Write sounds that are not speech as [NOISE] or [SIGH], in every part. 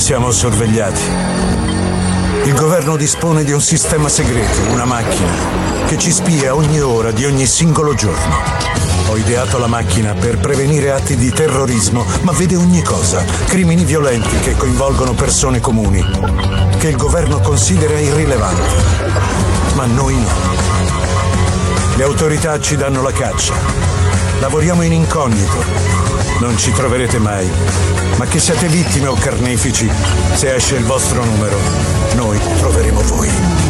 Siamo sorvegliati. Il governo dispone di un sistema segreto, una macchina, che ci spia ogni ora di ogni singolo giorno. Ho ideato la macchina per prevenire atti di terrorismo, ma vede ogni cosa, crimini violenti che coinvolgono persone comuni, che il governo considera irrilevanti. Ma noi no. Le autorità ci danno la caccia. Lavoriamo in incognito. Non ci troverete mai. Ma che siate vittime o carnefici, se esce il vostro numero, noi troveremo voi.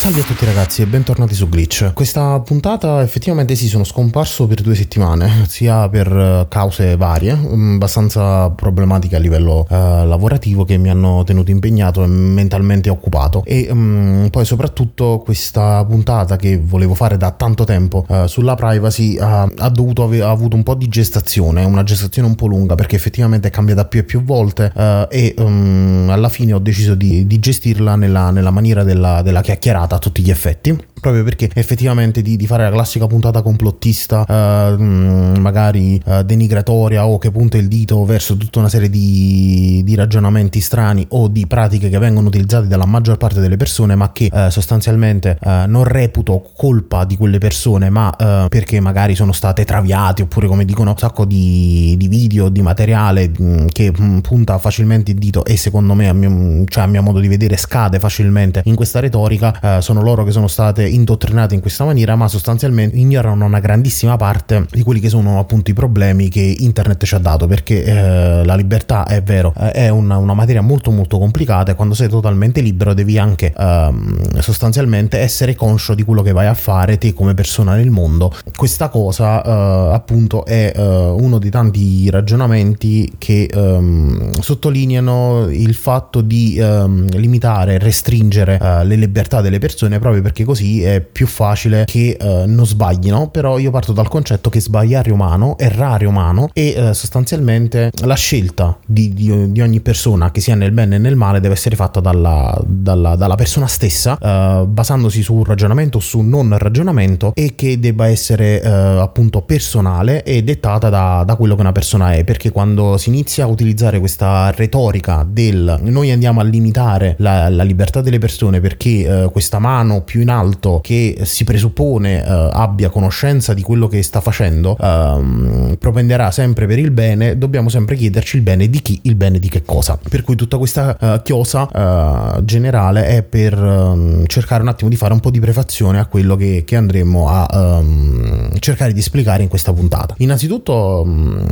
Salve a tutti ragazzi e bentornati su Glitch. Questa puntata effettivamente sì, sono scomparso per due settimane, [LAUGHS] sia per eh, cause varie, mm, abbastanza problematiche a livello uh, lavorativo che mi hanno tenuto impegnato e mentalmente occupato. E um, poi soprattutto questa puntata che volevo fare da tanto tempo uh, sulla privacy uh, ha dovuto aver ha avuto un po' di gestazione, una gestazione un po' lunga perché effettivamente è cambiata più e più volte e um, alla fine ho deciso di, di gestirla nella, nella maniera della, della chiacchierata a tutti gli effetti proprio perché effettivamente di, di, fare la classica puntata complottista, eh, magari eh, denigratoria o che punta il dito verso tutta una serie di, di, ragionamenti strani o di pratiche che vengono utilizzate dalla maggior parte delle persone, ma che eh, sostanzialmente eh, non reputo colpa di quelle persone, ma eh, perché magari sono state traviate oppure come dicono un sacco di, di video, di materiale mm, che mm, punta facilmente il dito e secondo me a mio, cioè a mio modo di vedere scade facilmente in questa retorica, eh, sono loro che sono state indottrinate in questa maniera, ma sostanzialmente ignorano una grandissima parte di quelli che sono appunto i problemi che internet ci ha dato, perché eh, la libertà è vero, eh, è una, una, materia molto molto complicata e quando sei totalmente libero devi anche eh, sostanzialmente essere conscio di quello che vai a fare te come persona nel mondo. Questa cosa eh, appunto è eh, uno dei tanti ragionamenti che ehm, sottolineano il fatto di ehm, limitare, restringere eh, le libertà delle persone proprio perché così è più facile che uh, non sbaglino, però io parto dal concetto che sbagliare umano, errare è umano e uh, sostanzialmente la scelta di, di, di, ogni persona, che sia nel bene e nel male, deve essere fatta dalla, dalla, dalla persona stessa, uh, basandosi su un ragionamento o su non ragionamento e che debba essere appunto personale e dettata da, da quello che una persona è, perché quando si inizia a utilizzare questa retorica del noi andiamo a limitare la, la libertà delle persone perché questa mano più in alto soggetto che si presuppone uh, abbia conoscenza di quello che sta facendo uh, propenderà sempre per il bene, dobbiamo sempre chiederci il bene di chi, il bene di che cosa. Per cui tutta questa uh, chiosa eh, generale è per um, cercare un attimo di fare un po' di prefazione a quello che, che andremo a um, cercare di spiegare in questa puntata. Innanzitutto um,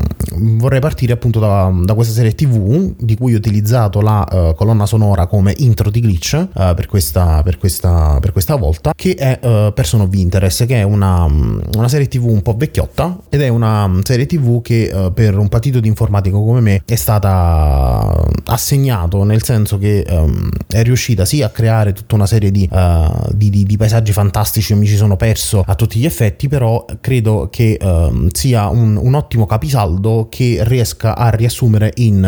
vorrei partire appunto da, da, questa serie TV di cui ho utilizzato la colonna sonora come intro di glitch per questa, per, questa, per questa volta che è uh, Person of Interest, che è una, una, serie tv un po' vecchiotta ed è una serie tv che uh, per un partito di informatico come me è stata assegnato, nel senso che um, è riuscita sì a creare tutta una serie di, uh, di, di, di paesaggi fantastici, mi ci sono perso a tutti gli effetti, però credo che sia un, un, ottimo capisaldo che riesca a riassumere in,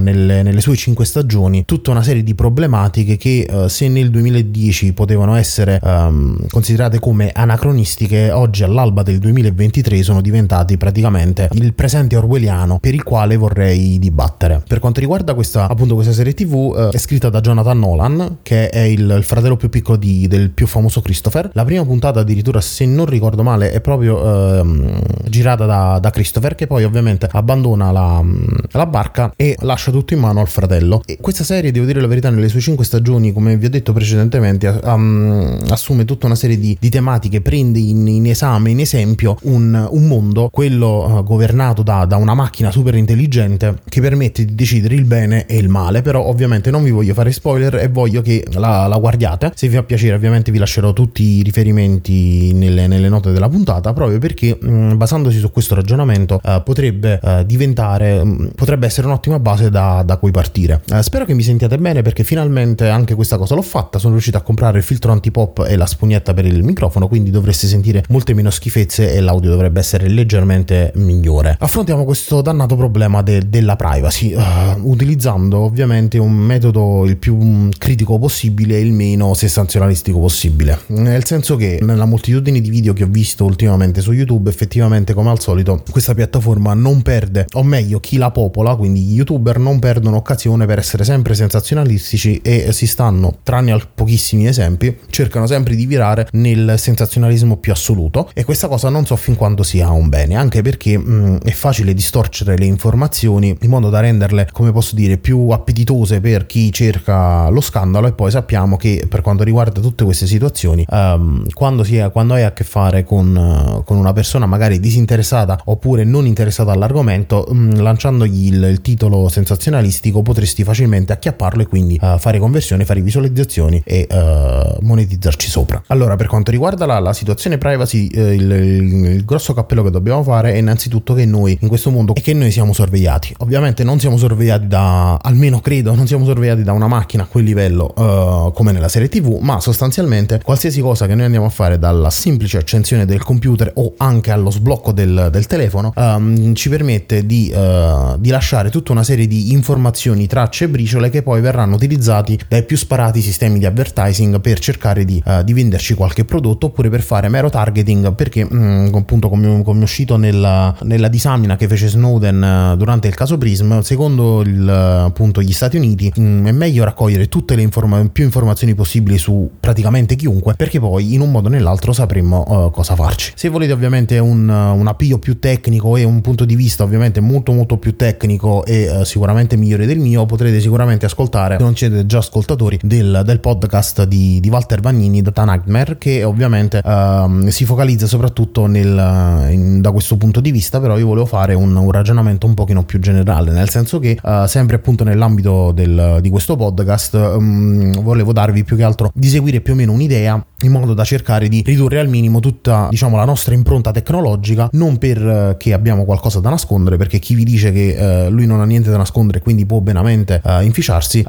nelle, nelle, sue cinque stagioni tutta una serie di problematiche che se nel 2010 potevano essere um, considerate come anacronistiche, oggi all'alba del 2023 sono diventati praticamente il presente orwelliano per il quale vorrei dibattere. Per quanto riguarda questa, appunto, questa serie TV, eh, è scritta da Jonathan Nolan, che è il, il fratello più piccolo di, del più famoso Christopher. La prima puntata, addirittura, se non ricordo male, è proprio ehm, girata da, da, Christopher, che poi ovviamente abbandona la, la, barca e lascia tutto in mano al fratello. E questa serie, devo dire la verità, nelle sue cinque stagioni, come vi ho detto precedentemente, um, assume assume tutta una serie di, di tematiche, prende in, in, esame, in esempio, un, un mondo, quello uh, governato da, da, una macchina super intelligente che permette di decidere il bene e il male. Però ovviamente non vi voglio fare spoiler e voglio che la, la guardiate. Se vi fa piacere ovviamente vi lascerò tutti i riferimenti nelle, nelle note della puntata, proprio perché mh, mm, basandosi su questo ragionamento uh, potrebbe uh, diventare, mh, mm, potrebbe essere un'ottima base da, da cui partire. spero che mi sentiate bene perché finalmente anche questa cosa l'ho fatta, sono riuscito a comprare il filtro antipop e la spugnetta per il microfono, quindi dovreste sentire molte meno schifezze e l'audio dovrebbe essere leggermente migliore. Affrontiamo questo dannato problema de- della privacy, uh, utilizzando ovviamente un metodo il più critico possibile e il meno sensazionalistico possibile. Nel senso che nella moltitudine di video che ho visto ultimamente su YouTube, effettivamente come al solito, questa piattaforma non perde, o meglio, chi la popola, quindi gli youtuber non perdono occasione per essere sempre sensazionalistici e si stanno, tranne pochissimi esempi, cercano sempre di virare nel sensazionalismo più assoluto e questa cosa non so fin quando sia un bene, anche perché mh, è facile distorcere le informazioni in modo da renderle, come posso dire, più appetitose per chi cerca lo scandalo e poi sappiamo che per quanto riguarda tutte queste situazioni, um, quando, è, quando, hai a che fare con, uh, con, una persona magari disinteressata oppure non interessata all'argomento, um, lanciandogli il, il, titolo sensazionalistico potresti facilmente acchiapparlo e quindi uh, fare conversione, fare visualizzazioni e uh, monetizzarci sopra. Allora, per quanto riguarda la, la situazione privacy, eh, il, il, il, grosso cappello che dobbiamo fare è innanzitutto che noi in questo mondo e che noi siamo sorvegliati. Ovviamente non siamo sorvegliati da, almeno credo, non siamo sorvegliati da una macchina a quel livello uh, come nella serie TV, ma sostanzialmente qualsiasi cosa che noi andiamo a fare dalla semplice accensione del computer o anche allo sblocco del, del telefono um, ci permette di, uh, di lasciare tutta una serie di informazioni, tracce e briciole che poi verranno utilizzati dai più sparati sistemi di advertising per cercare di, uh, di venderci qualche prodotto oppure per fare mero targeting perché mh, mm, appunto come, come, uscito nella, nella, disamina che fece Snowden uh, durante il caso Prism secondo il, appunto gli Stati Uniti mh, mm, è meglio raccogliere tutte le informa- più informazioni possibili su praticamente chiunque perché poi in un modo o nell'altro sapremo uh, cosa farci. Se volete ovviamente un, un appiglio più tecnico e un punto di vista ovviamente molto molto più tecnico e sicuramente migliore del mio potrete sicuramente ascoltare se non siete già ascoltatori del, del podcast di, di Walter Vagnini Data Nightmare che ovviamente uh, si focalizza soprattutto nel, in, da questo punto di vista però io volevo fare un, un ragionamento un pochino più generale nel senso che uh, sempre appunto nell'ambito del, di questo podcast um, volevo darvi più che altro di seguire più o meno un'idea in modo da cercare di ridurre al minimo tutta diciamo la nostra impronta tecnologica non perché uh, abbiamo qualcosa da nascondere perché chi vi dice che uh, lui non ha niente da nascondere quindi può benamente uh, inficiarsi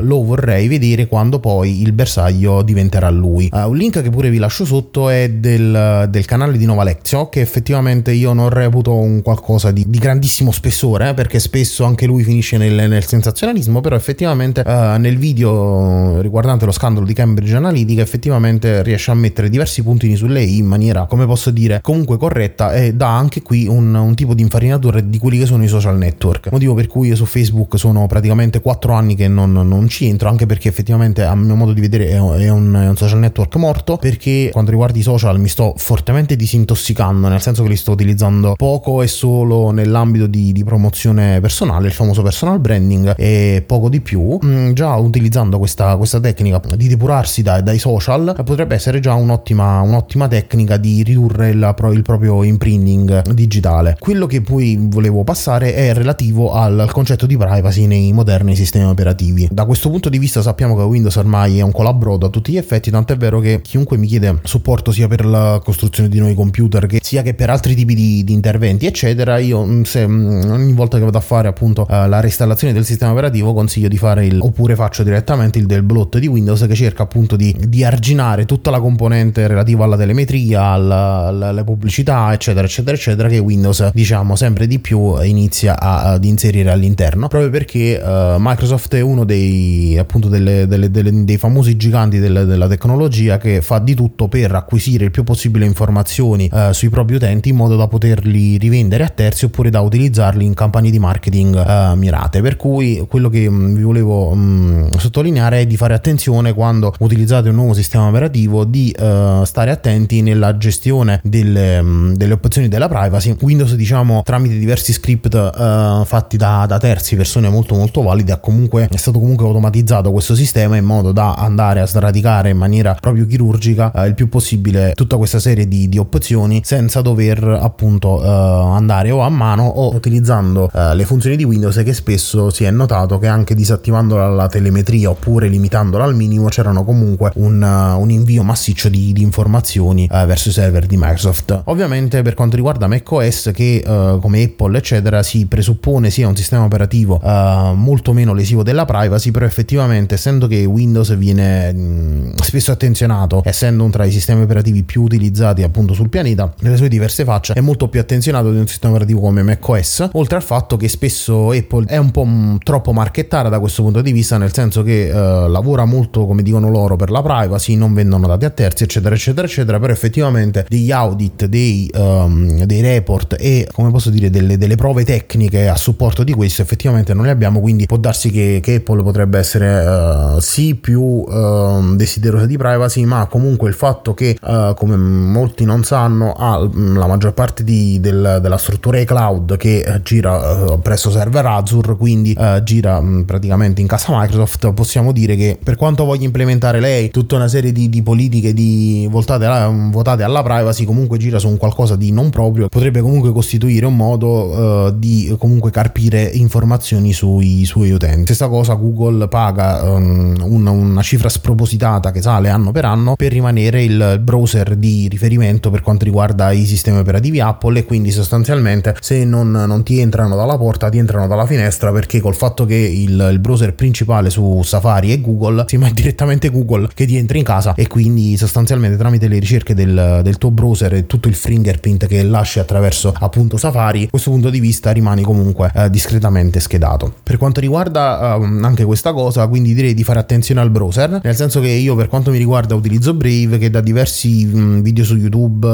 lo vorrei vedere quando poi il bersaglio diventerà lui un link che pure vi lascio sotto è del, del canale di Nova Lezio che effettivamente io non reputo un qualcosa di, di grandissimo spessore eh, perché spesso anche lui finisce nel, nel sensazionalismo però effettivamente nel video riguardante lo scandalo di Cambridge Analytica effettivamente riesce a mettere diversi puntini su lei in maniera, come posso dire, comunque corretta e dà anche qui un, un tipo di infarinatura di quelli che sono i social network. Motivo per cui io su Facebook sono praticamente 4 anni che non, non ci entro, anche perché effettivamente a mio modo di vedere è, un, è un social network morto, perché quanto riguarda i social mi sto fortemente disintossicando, nel senso che li sto utilizzando poco e solo nell'ambito di, di promozione personale, il famoso personal branding e poco di più. Mm, già utilizzando questa, questa tecnica di depurarsi dai, dai social potrebbe essere già un'ottima, un'ottima tecnica di ridurre il, il, proprio imprinting digitale. Quello che poi volevo passare è relativo al, al, concetto di privacy nei moderni sistemi operativi. Da questo punto di vista sappiamo che Windows ormai è un colabrodo a tutti gli effetti, tant'è vero che chiunque mi chiede supporto sia per la costruzione di nuovi computer che sia che per altri tipi di, di interventi, eccetera, io mm, se, mm, ogni volta che vado a fare appunto uh, la reinstallazione del sistema operativo consiglio di fare il oppure faccio direttamente il del blot di Windows che cerca appunto di, di arginare tutta la componente relativa alla telemetria, alla, alle pubblicità, eccetera, eccetera, eccetera, che Windows, diciamo, sempre di più inizia a, ad inserire all'interno, proprio perché uh, Microsoft è uno dei, appunto, delle, delle, delle, dei famosi giganti del, della tecnologia che fa di tutto per acquisire il più possibile informazioni uh, sui propri utenti in modo da poterli rivendere a terzi oppure da utilizzarli in campagne di marketing uh, mirate. Per cui quello che mh, mm, vi volevo mh, mm, sottolineare è di fare attenzione quando utilizzate un nuovo sistema operativo di uh, stare attenti nella gestione delle, um, delle, opzioni della privacy. Windows, diciamo, tramite diversi script uh, fatti da, da, terzi, persone molto molto valide, comunque, è stato comunque automatizzato questo sistema in modo da andare a sradicare in maniera proprio chirurgica uh, il più possibile tutta questa serie di, di opzioni senza dover appunto andare o a mano o utilizzando le funzioni di Windows che spesso si è notato che anche disattivando la, telemetria oppure limitandola al minimo c'erano comunque un, un invio massiccio di, di informazioni uh, verso i server di Microsoft. Ovviamente per quanto riguarda macOS che uh, come Apple eccetera si presuppone sia un sistema operativo uh, molto meno lesivo della privacy, però effettivamente essendo che Windows viene mh, spesso attenzionato attenzionato, essendo un tra i sistemi operativi più utilizzati appunto sul pianeta, nelle sue diverse facce, è molto più attenzionato di un sistema operativo come macOS, oltre al fatto che spesso Apple è un po' troppo marchettata da questo punto di vista, nel senso che eh, lavora molto, come dicono loro, per la privacy, non vendono dati a terzi, eccetera, eccetera, eccetera, però effettivamente degli audit, dei, um, dei report e, come posso dire, delle, delle, prove tecniche a supporto di questo effettivamente non le abbiamo, quindi può darsi che, che Apple potrebbe essere uh, sì più uh, desiderosa di privacy, ma comunque il fatto che, uh, come molti non sanno, ha la maggior parte di, del, della struttura cloud che gira presso server Azure, quindi gira um, praticamente in casa Microsoft, possiamo dire che per quanto voglia implementare lei tutta una serie di, di politiche di, voltate alla, votate alla privacy, comunque gira su un qualcosa di non proprio, potrebbe comunque costituire un modo uh, di comunque carpire informazioni sui suoi utenti. Stessa cosa Google paga um, una, una, cifra spropositata che sale anno per anno per rimanere il browser di riferimento per quanto riguarda i sistemi operativi Apple e quindi sostanzialmente se non, non ti entrano dalla porta ti entrano dalla finestra perché col fatto che il, il browser principale su Safari è Google, si è [LAUGHS] direttamente Google che ti entra in casa e quindi sostanzialmente tramite le ricerche del, del tuo browser e tutto il fingerprint che lasci attraverso appunto Safari, questo punto di vista rimani comunque eh, discretamente schedato. Per quanto riguarda eh, anche questa cosa, quindi direi di fare attenzione al browser, nel senso che io per quanto mi riguarda utilizzo Brave che da diversi mh, video su YouTube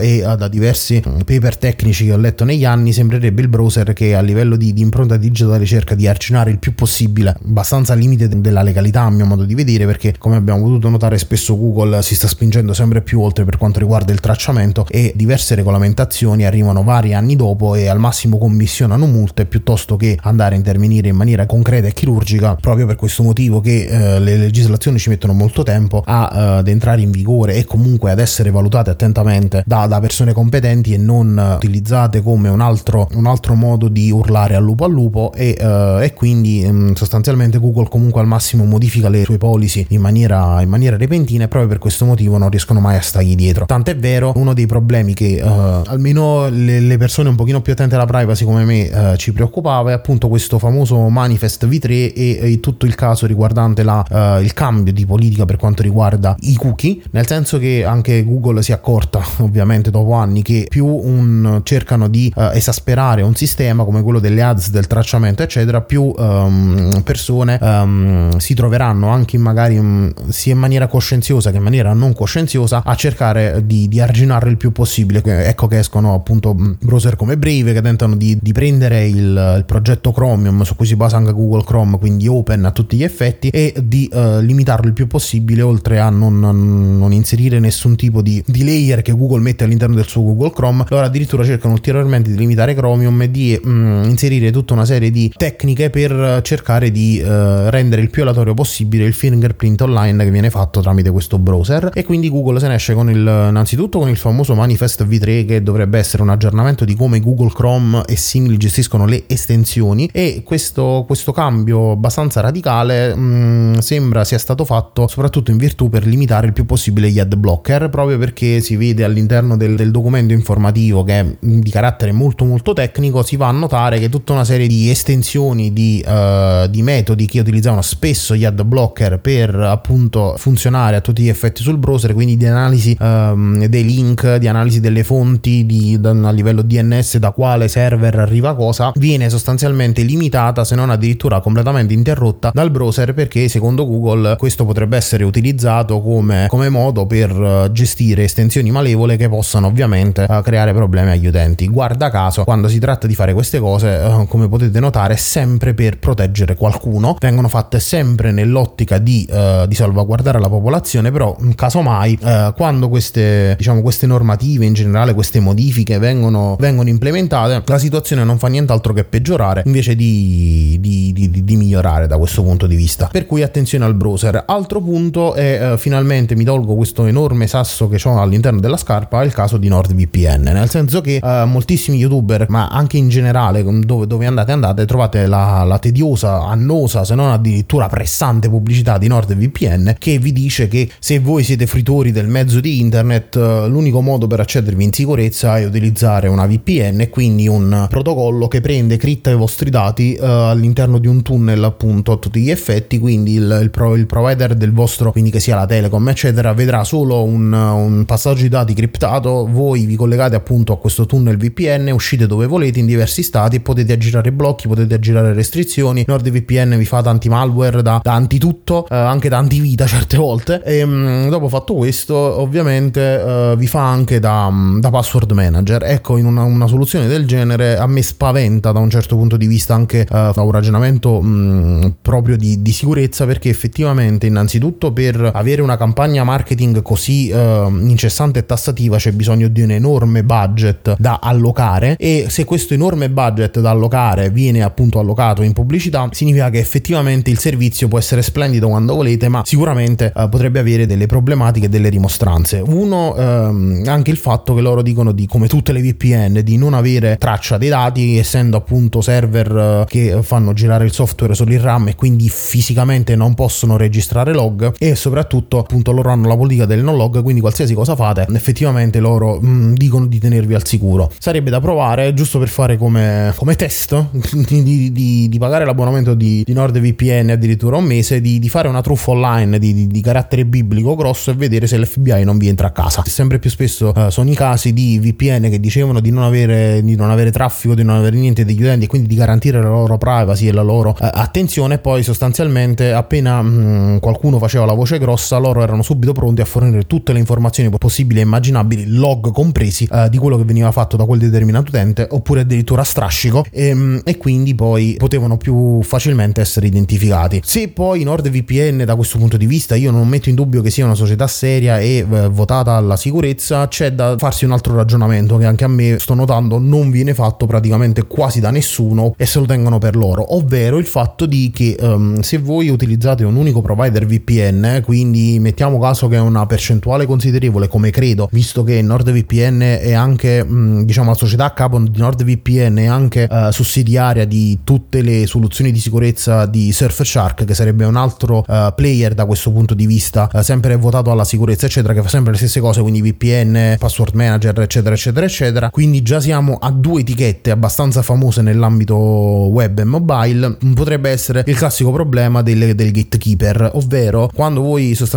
eh, e da diversi paper tecnici che ho letto negli anni sembrerebbe il browser che a livello di, di impronta digitale cerca di arginare il più possibile, abbastanza al limite della legalità a mio modo di vedere perché come abbiamo potuto notare spesso Google si sta spingendo sempre più oltre per quanto riguarda il tracciamento e diverse regolamentazioni arrivano vari anni dopo e al massimo commissionano multe piuttosto che andare a intervenire in maniera concreta e chirurgica proprio per questo motivo che eh, le legislazioni ci mettono molto tempo a, eh, ad entrare in vigore e comunque ad essere valutate attentamente da, da persone competenti e non utilizzate come un altro, un altro modo di urlare al lupo al lupo e, eh, e quindi mm, sostanzialmente Google comunque al massimo modifica le sue policy in maniera, in maniera repentina e proprio per questo motivo non riescono mai a stargli dietro. Tant'è vero, uno dei problemi che uh, almeno le, le, persone un pochino più attente alla privacy come me uh, ci preoccupava è appunto questo famoso manifest V3 e, e tutto il caso riguardante la, uh, il cambio di politica per quanto riguarda i cookie, nel senso che anche Google si è accorta [LAUGHS] ovviamente dopo anni che più un, cercano di esasperare un sistema come quello delle ads, del tracciamento eccetera, più um, persone um, si troveranno anche magari um, sia in maniera coscienziosa che in maniera non coscienziosa a cercare di, di arginare il più possibile. Ecco che escono appunto mm, browser come Brave che tentano di, di prendere il, il, progetto Chromium su cui si basa anche Google Chrome, quindi open a tutti gli effetti, e di uh, limitarlo il più possibile oltre a non, non, non inserire nessun tipo di, di, layer che Google mette all'interno del suo Google Chrome. Loro addirittura cercano ulteriormente di limitare Chromium e di um, inserire tutta una serie di tecniche per cercare di uh, rendere il più aleatorio possibile il fingerprint online che viene fatto tramite questo browser e quindi Google se ne esce con il innanzitutto con il famoso manifest V3 che dovrebbe essere un aggiornamento di come Google Chrome e simili gestiscono le estensioni e questo, questo cambio abbastanza radicale mh, mm, sembra sia stato fatto soprattutto in virtù per limitare il più possibile gli ad blocker proprio perché si vede all'interno del, del documento informativo che è di carattere molto molto tecnico si va a notare che tutta una serie di estensioni di, uh, di metodi che utilizzavano spesso gli ad blocker per appunto funzionare a tutti gli effetti sul browser, quindi di analisi um, dei link, di analisi delle fonti di, da, a livello DNS da quale server arriva cosa, viene sostanzialmente limitata se non addirittura completamente interrotta dal browser perché secondo Google questo potrebbe essere utilizzato come, come modo per uh, gestire estensioni malevole che possano ovviamente uh, creare problemi agli utenti. Guarda caso, quando si tratta di fare queste cose, uh, come potete notare, sempre per proteggere qualcuno, vengono fatte sempre nell'ottica di, di salvaguardare la popolazione, però casomai eh, quando queste, diciamo, queste normative in generale, queste modifiche vengono, vengono, implementate, la situazione non fa nient'altro che peggiorare invece di, di, di, di, migliorare da questo punto di vista. Per cui attenzione al browser. Altro punto è eh, finalmente mi tolgo questo enorme sasso che ho all'interno della scarpa, è il caso di NordVPN, nel senso che eh, moltissimi youtuber, ma anche in generale dove, dove andate andate, trovate la, la tediosa, annosa, se non addirittura pressante pubblicità di NordVPN che vi dice che se voi siete fruitori del mezzo di internet, eh, l'unico modo per accedervi in sicurezza è utilizzare una VPN quindi un protocollo che prende, critta i vostri dati uh, all'interno di un tunnel appunto a tutti gli effetti, quindi il, il, pro, il, provider del vostro, quindi che sia la Telecom, eccetera, vedrà solo un, un passaggio di dati criptato, voi vi collegate appunto a questo tunnel VPN, uscite dove volete in diversi stati e potete aggirare blocchi, potete aggirare restrizioni. NordVPN vi fa tanti malware da, da antitutto, eh, anche da antivita certe volte. E mh, mm, dopo fatto questo, ovviamente eh, vi fa anche da, da, password manager. Ecco, in una, una, soluzione del genere a me spaventa da un certo punto di vista anche eh, un ragionamento mh, mm, proprio di, di, sicurezza, perché effettivamente, innanzitutto, per avere una campagna marketing così eh, incessante e tassativa c'è bisogno di un enorme budget da allocare. E se questo enorme budget da allocare viene appunto allocato in pubblicità significa che effettivamente il servizio può essere splendido quando volete ma sicuramente eh, potrebbe avere delle problematiche e delle rimostranze. Uno ehm, anche il fatto che loro dicono di come tutte le VPN di non avere traccia dei dati essendo appunto server eh, che fanno girare il software solo in RAM e quindi fisicamente non possono registrare log e soprattutto appunto loro hanno la politica del non log quindi qualsiasi cosa fate effettivamente loro mh, mm, dicono di tenervi al sicuro. Sarebbe da provare giusto per fare come, come test [LAUGHS] di, di, di, pagare l'abbonamento di, NordVPN addirittura un mese di, fare una truffa online di, carattere biblico grosso e vedere se l'FBI non vi entra a casa. Sempre più spesso uh, sono i casi di VPN che dicevano di non, avere, non avere traffico di non avere niente degli utenti e quindi di garantire la loro privacy e la loro uh, attenzione. Poi sostanzialmente appena mh, mm, qualcuno faceva la voce grossa loro erano subito pronti a fornire tutte le informazioni possibili e immaginabili log compresi uh, di quello che veniva fatto da quel determinato utente oppure addirittura strascico e, ehm, e, quindi poi potevano più facilmente essere identificati. Se poi NordVPN da questo punto di vista io non metto in dubbio che sia una società seria e eh, votata alla sicurezza, c'è da farsi un altro ragionamento che anche a me sto notando non viene fatto praticamente quasi da nessuno e se lo tengono per loro, ovvero il fatto di che um, se voi utilizzate un unico provider VPN, quindi mettiamo caso che è una percentuale considerevole come credo, visto che NordVPN è anche diciamo la società a capo di NordVPN è anche uh, sussidiaria di tutte le soluzioni di sicurezza di Surfshark, che sarebbe un altro uh, player da questo punto di vista, uh, sempre votato alla sicurezza, eccetera, che fa sempre le stesse cose, quindi VPN, password manager, eccetera, eccetera, eccetera. Quindi già siamo a due etichette abbastanza famose nell'ambito web e mobile. Potrebbe essere il classico problema del, del gatekeeper, ovvero quando voi sostanzialmente,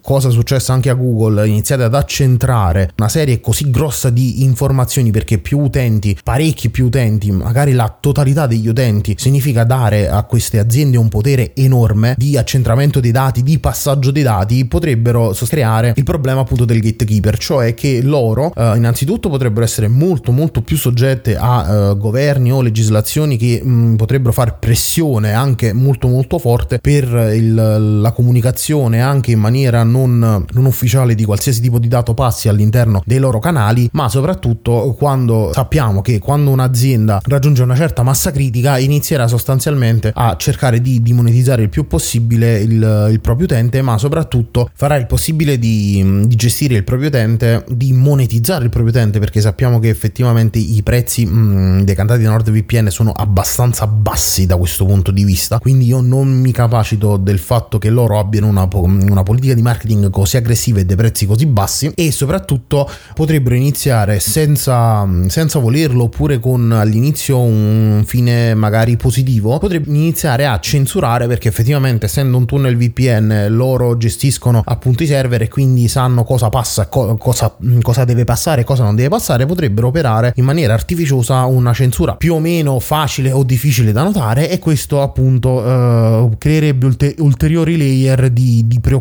cosa è successo anche a Google, iniziate ad accentrare una serie così grossa di informazioni perché più utenti, parecchi più utenti, magari la totalità degli utenti, significa dare a queste aziende un potere enorme di accentramento dei dati, di passaggio dei dati, potrebbero creare il problema appunto del gatekeeper, cioè che loro eh, innanzitutto potrebbero essere molto molto più soggette a eh, governi o legislazioni che mh, mm, potrebbero fare pressione anche molto molto forte per il, la comunicazione anche in maniera non, non ufficiale di qualsiasi tipo di dato passi all'interno dei loro canali, ma soprattutto quando sappiamo che quando un'azienda raggiunge una certa massa critica inizierà sostanzialmente a cercare di, di monetizzare il più possibile il, il, proprio utente, ma soprattutto farà il possibile di, di, gestire il proprio utente, di monetizzare il proprio utente, perché sappiamo che effettivamente i prezzi mh, dei cantati di NordVPN sono abbastanza bassi da questo punto di vista, quindi io non mi capacito del fatto che loro abbiano una, una politica di marketing così aggressiva e dei prezzi così bassi e soprattutto potrebbero iniziare senza, senza volerlo oppure con all'inizio un fine magari positivo, potrebbe iniziare a censurare perché effettivamente essendo un tunnel VPN loro gestiscono appunto i server e quindi sanno cosa passa, co- cosa, cosa deve passare cosa non deve passare, potrebbero operare in maniera artificiosa una censura più o meno facile o difficile da notare e questo appunto eh, creerebbe ulte- ulteriori layer di, di, preoccupazione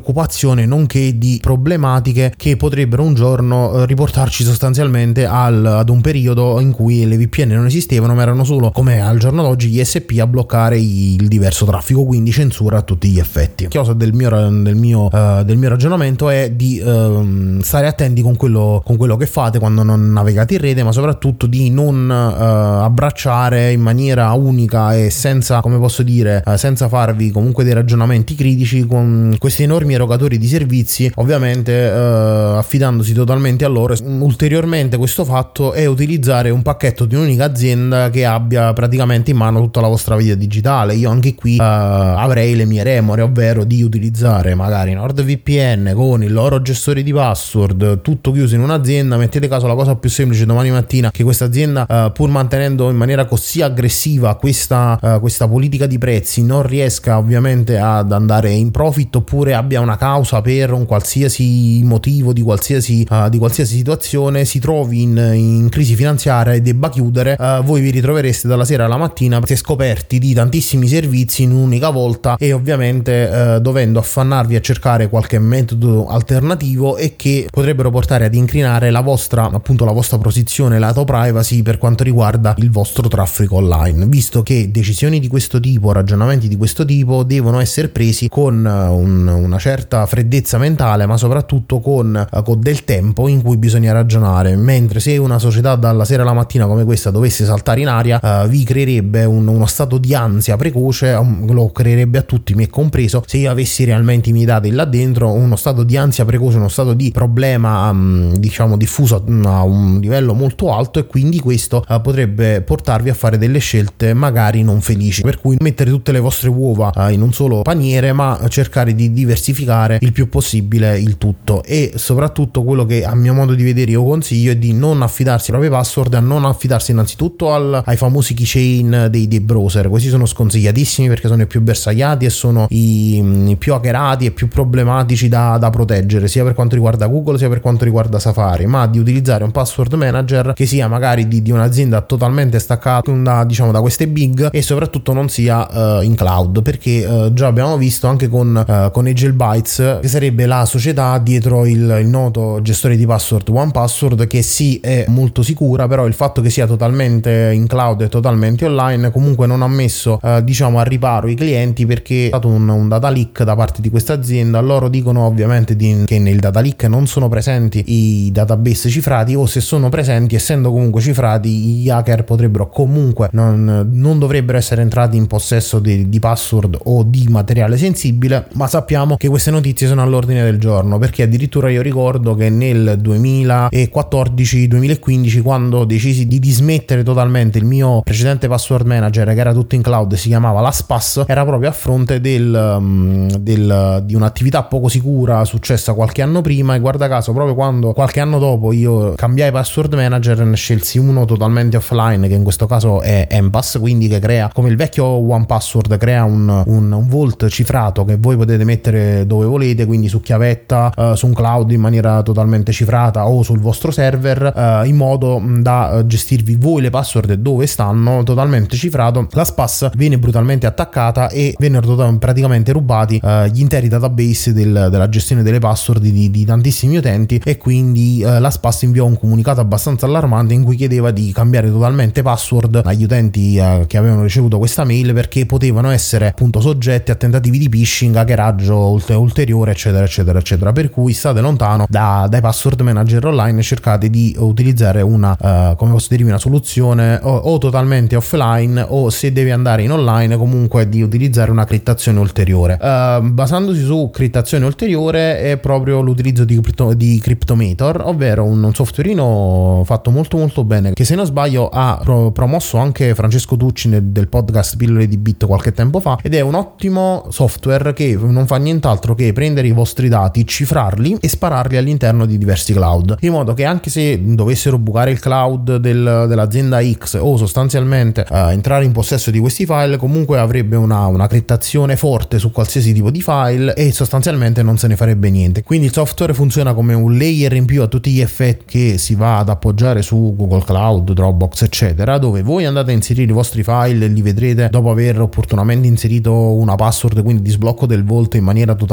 nonché di problematiche che potrebbero un giorno eh, riportarci sostanzialmente al, ad un periodo in cui le VPN non esistevano ma erano solo come al giorno d'oggi gli SP a bloccare il diverso traffico quindi censura a tutti gli effetti. Chiosa del mio, del mio, uh, del mio ragionamento è di uh, stare attenti con quello, con quello, che fate quando non navigate in rete ma soprattutto di non uh, abbracciare in maniera unica e senza come posso dire senza farvi comunque dei ragionamenti critici con questi enormi erogatori di servizi ovviamente affidandosi totalmente a loro ulteriormente questo fatto è utilizzare un pacchetto di un'unica azienda che abbia praticamente in mano tutta la vostra vita digitale. Io anche qui uh, avrei le mie remore, ovvero di utilizzare magari NordVPN con il loro gestore di password, tutto chiuso in un'azienda. Mettete caso la cosa più semplice domani mattina che questa azienda, uh, pur mantenendo in maniera così aggressiva questa, uh, questa politica di prezzi, non riesca ovviamente ad andare in profit oppure abbia abbia una causa per un qualsiasi motivo di qualsiasi, uh, di qualsiasi situazione si trovi in, in, crisi finanziaria e debba chiudere, uh, voi vi ritrovereste dalla sera alla mattina scoperti di tantissimi servizi in un'unica volta e ovviamente uh, dovendo affannarvi a cercare qualche metodo alternativo e che potrebbero portare ad incrinare la vostra appunto la vostra posizione lato privacy per quanto riguarda il vostro traffico online. Visto che decisioni di questo tipo ragionamenti di questo tipo devono essere presi con un, una certa freddezza mentale ma soprattutto con, con del tempo in cui bisogna ragionare. Mentre se una società dalla sera alla mattina come questa dovesse saltare in aria uh, vi creerebbe un, uno stato di ansia precoce um, lo creerebbe a tutti me compreso. Se io avessi realmente i miei dati là dentro uno stato di ansia precoce uno stato di problema um, diciamo diffuso a un livello molto alto e quindi questo uh, potrebbe portarvi a fare delle scelte magari non felici. Per cui mettere tutte le vostre uova uh, in un solo paniere ma cercare di diversificare il più possibile il tutto. E soprattutto quello che a mio modo di vedere io consiglio è di non affidarsi ai propri password a non affidarsi innanzitutto al, ai famosi keychain dei, dei, browser. Questi sono sconsigliatissimi perché sono i più bersagliati e sono i, i più hackerati e più problematici da, da proteggere sia per quanto riguarda Google sia per quanto riguarda Safari. Ma di utilizzare un password manager che sia magari di, di un'azienda totalmente staccata da, diciamo, da queste big e soprattutto non sia uh, in cloud. Perché uh, già abbiamo visto anche con, uh, con Agile Bytes che sarebbe la società dietro il, il noto gestore di password OnePassword che sì è molto sicura però il fatto che sia totalmente in cloud e totalmente online comunque non ha messo diciamo a riparo i clienti perché è stato un, un data leak da parte di questa azienda. Loro dicono ovviamente di, che nel data leak non sono presenti i database cifrati o se sono presenti essendo comunque cifrati gli hacker potrebbero comunque non, non dovrebbero essere entrati in possesso di, di, password o di materiale sensibile ma sappiamo che queste notizie sono all'ordine del giorno perché addirittura io ricordo che nel 2014-2015 quando decisi di dismettere totalmente il mio precedente password manager che era tutto in cloud e si chiamava LastPass era proprio a fronte del, mm, del, di un'attività poco sicura successa qualche anno prima e guarda caso proprio quando qualche anno dopo io cambiai password manager ne scelsi uno totalmente offline che in questo caso è Empass quindi che crea come il vecchio One Password crea un, un, un vault cifrato che voi potete mettere dove volete quindi su chiavetta uh, su un cloud in maniera totalmente cifrata o sul vostro server uh, in modo da gestirvi voi le password dove stanno totalmente cifrato. La SPAS viene brutalmente attaccata e vennero praticamente rubati uh, gli interi database del, della gestione delle password di, di tantissimi utenti e quindi uh, la SPAS inviò un comunicato abbastanza allarmante in cui chiedeva di cambiare totalmente password agli utenti che avevano ricevuto questa mail perché potevano essere appunto soggetti a tentativi di phishing, hackeraggio ulteriore eccetera eccetera eccetera. Per cui state lontano da, dai password manager online e cercate di utilizzare una come posso dirvi una soluzione o, o totalmente offline o se devi andare in online comunque di utilizzare una criptazione ulteriore. Basandosi su criptazione ulteriore è proprio l'utilizzo di, crypto, di Cryptomator, ovvero un, un softwareino fatto molto molto bene che se non sbaglio ha pro, promosso anche Francesco Tucci nel, del podcast Pillole di Bit qualche tempo fa ed è un ottimo software che non fa nient'altro che prendere i vostri dati, cifrarli e spararli all'interno di diversi cloud, in modo che anche se dovessero bucare il cloud del, dell'azienda X o sostanzialmente uh, entrare in possesso di questi file, comunque avrebbe una, una criptazione forte su qualsiasi tipo di file e sostanzialmente non se ne farebbe niente. Quindi il software funziona come un layer in più a tutti gli effetti che si va ad appoggiare su Google Cloud, Dropbox, eccetera, dove voi andate a inserire i vostri file e li vedrete dopo aver opportunamente inserito una password, quindi di sblocco del volto in maniera totalmente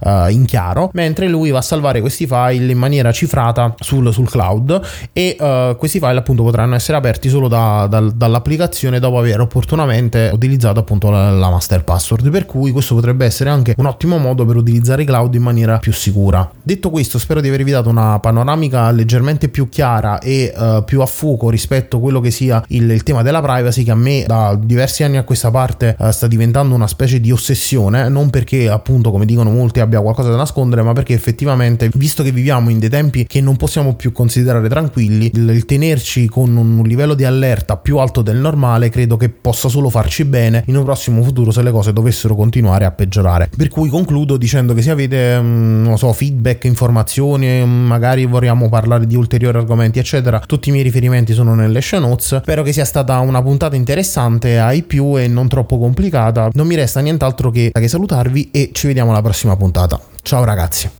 uh, in chiaro, mentre lui va a salvare questi file in maniera cifrata sul, sul cloud e uh, questi file appunto potranno essere aperti solo da, da, dall'applicazione dopo aver opportunamente utilizzato appunto la, la master password, per cui questo potrebbe essere anche un ottimo modo per utilizzare i cloud in maniera più sicura. Detto questo, spero di avervi dato una panoramica leggermente più chiara e uh, più a fuoco rispetto a quello che sia il, il, tema della privacy, che a me da diversi anni a questa parte sta diventando una specie di ossessione, non perché appunto, come dicono molti, abbia qualcosa da nascondere, ma perché effettivamente, visto che viviamo in dei tempi che non possiamo più considerare tranquilli, il, il tenerci con un livello di allerta più alto del normale credo che possa solo farci bene in un prossimo futuro se le cose dovessero continuare a peggiorare. Per cui concludo dicendo che se avete, mm, non so, feedback, informazioni, mm, magari vorremmo parlare di ulteriori argomenti, eccetera, tutti i miei riferimenti sono nelle show notes. Spero che sia stata una puntata interessante ai più e non troppo complicata. Non mi resta nient'altro che, che salutarvi e ci vediamo alla prossima puntata. Ciao ragazzi.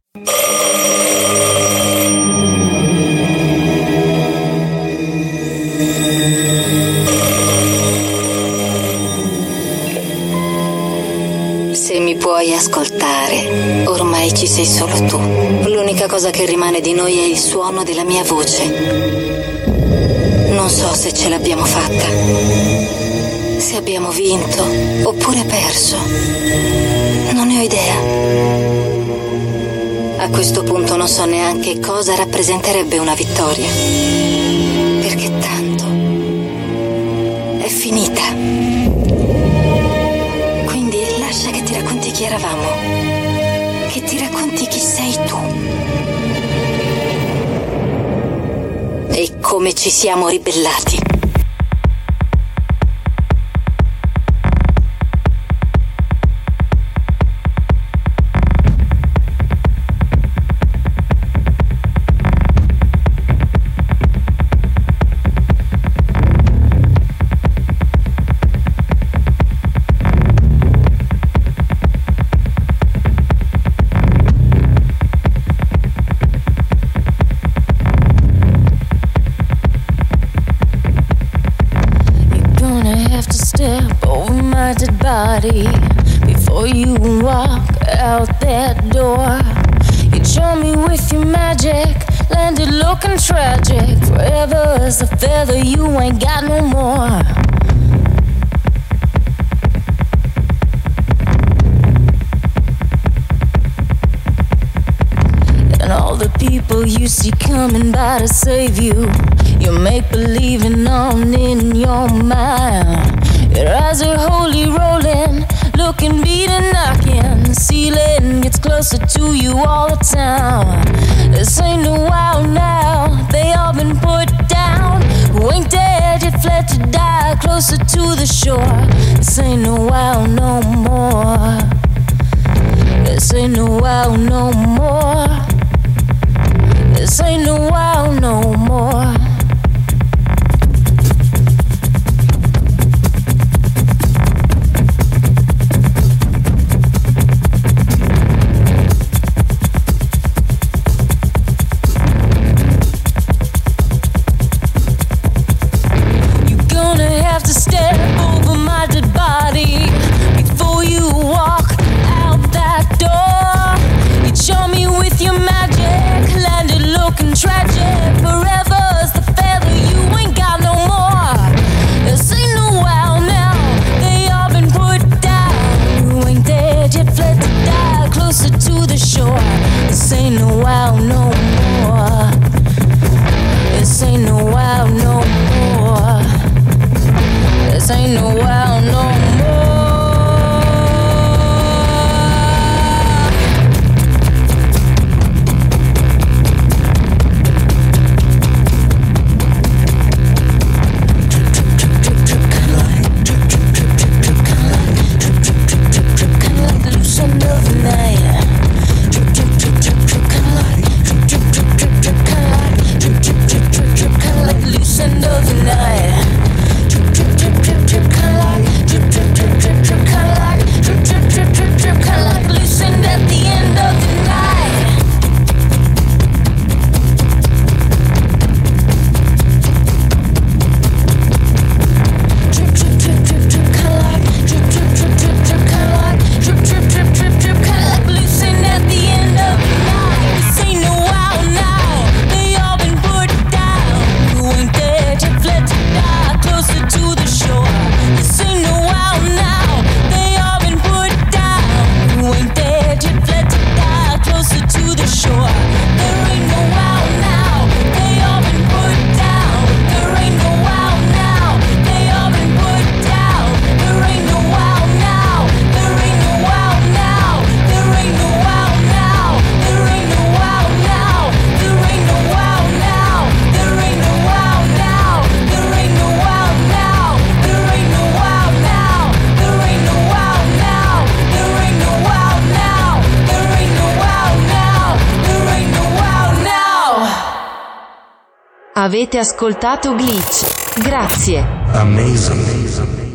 Se mi puoi ascoltare, ormai ci sei solo tu. L'unica cosa che rimane di noi è il suono della mia voce. Non so se ce l'abbiamo fatta, se abbiamo vinto oppure perso. Non ne ho idea. A questo punto non so neanche cosa rappresenterebbe una vittoria. Perché tanto è finita. chi eravamo, che ti racconti chi sei tu. E come ci siamo ribellati. broken, tragic. Forever is a feather, you ain't got no more. And all the people you see coming by to save you, you make believing on in your mind. Your eyes are holy rolling looking, beating, knocking. The ceiling gets closer to you all the time. This ain't a while now, they all been put down. Who ain't dead yet fled to die closer to the shore. This ain't a while no more. no, I don't know. Avete ascoltato Glitch. Grazie. Amazing.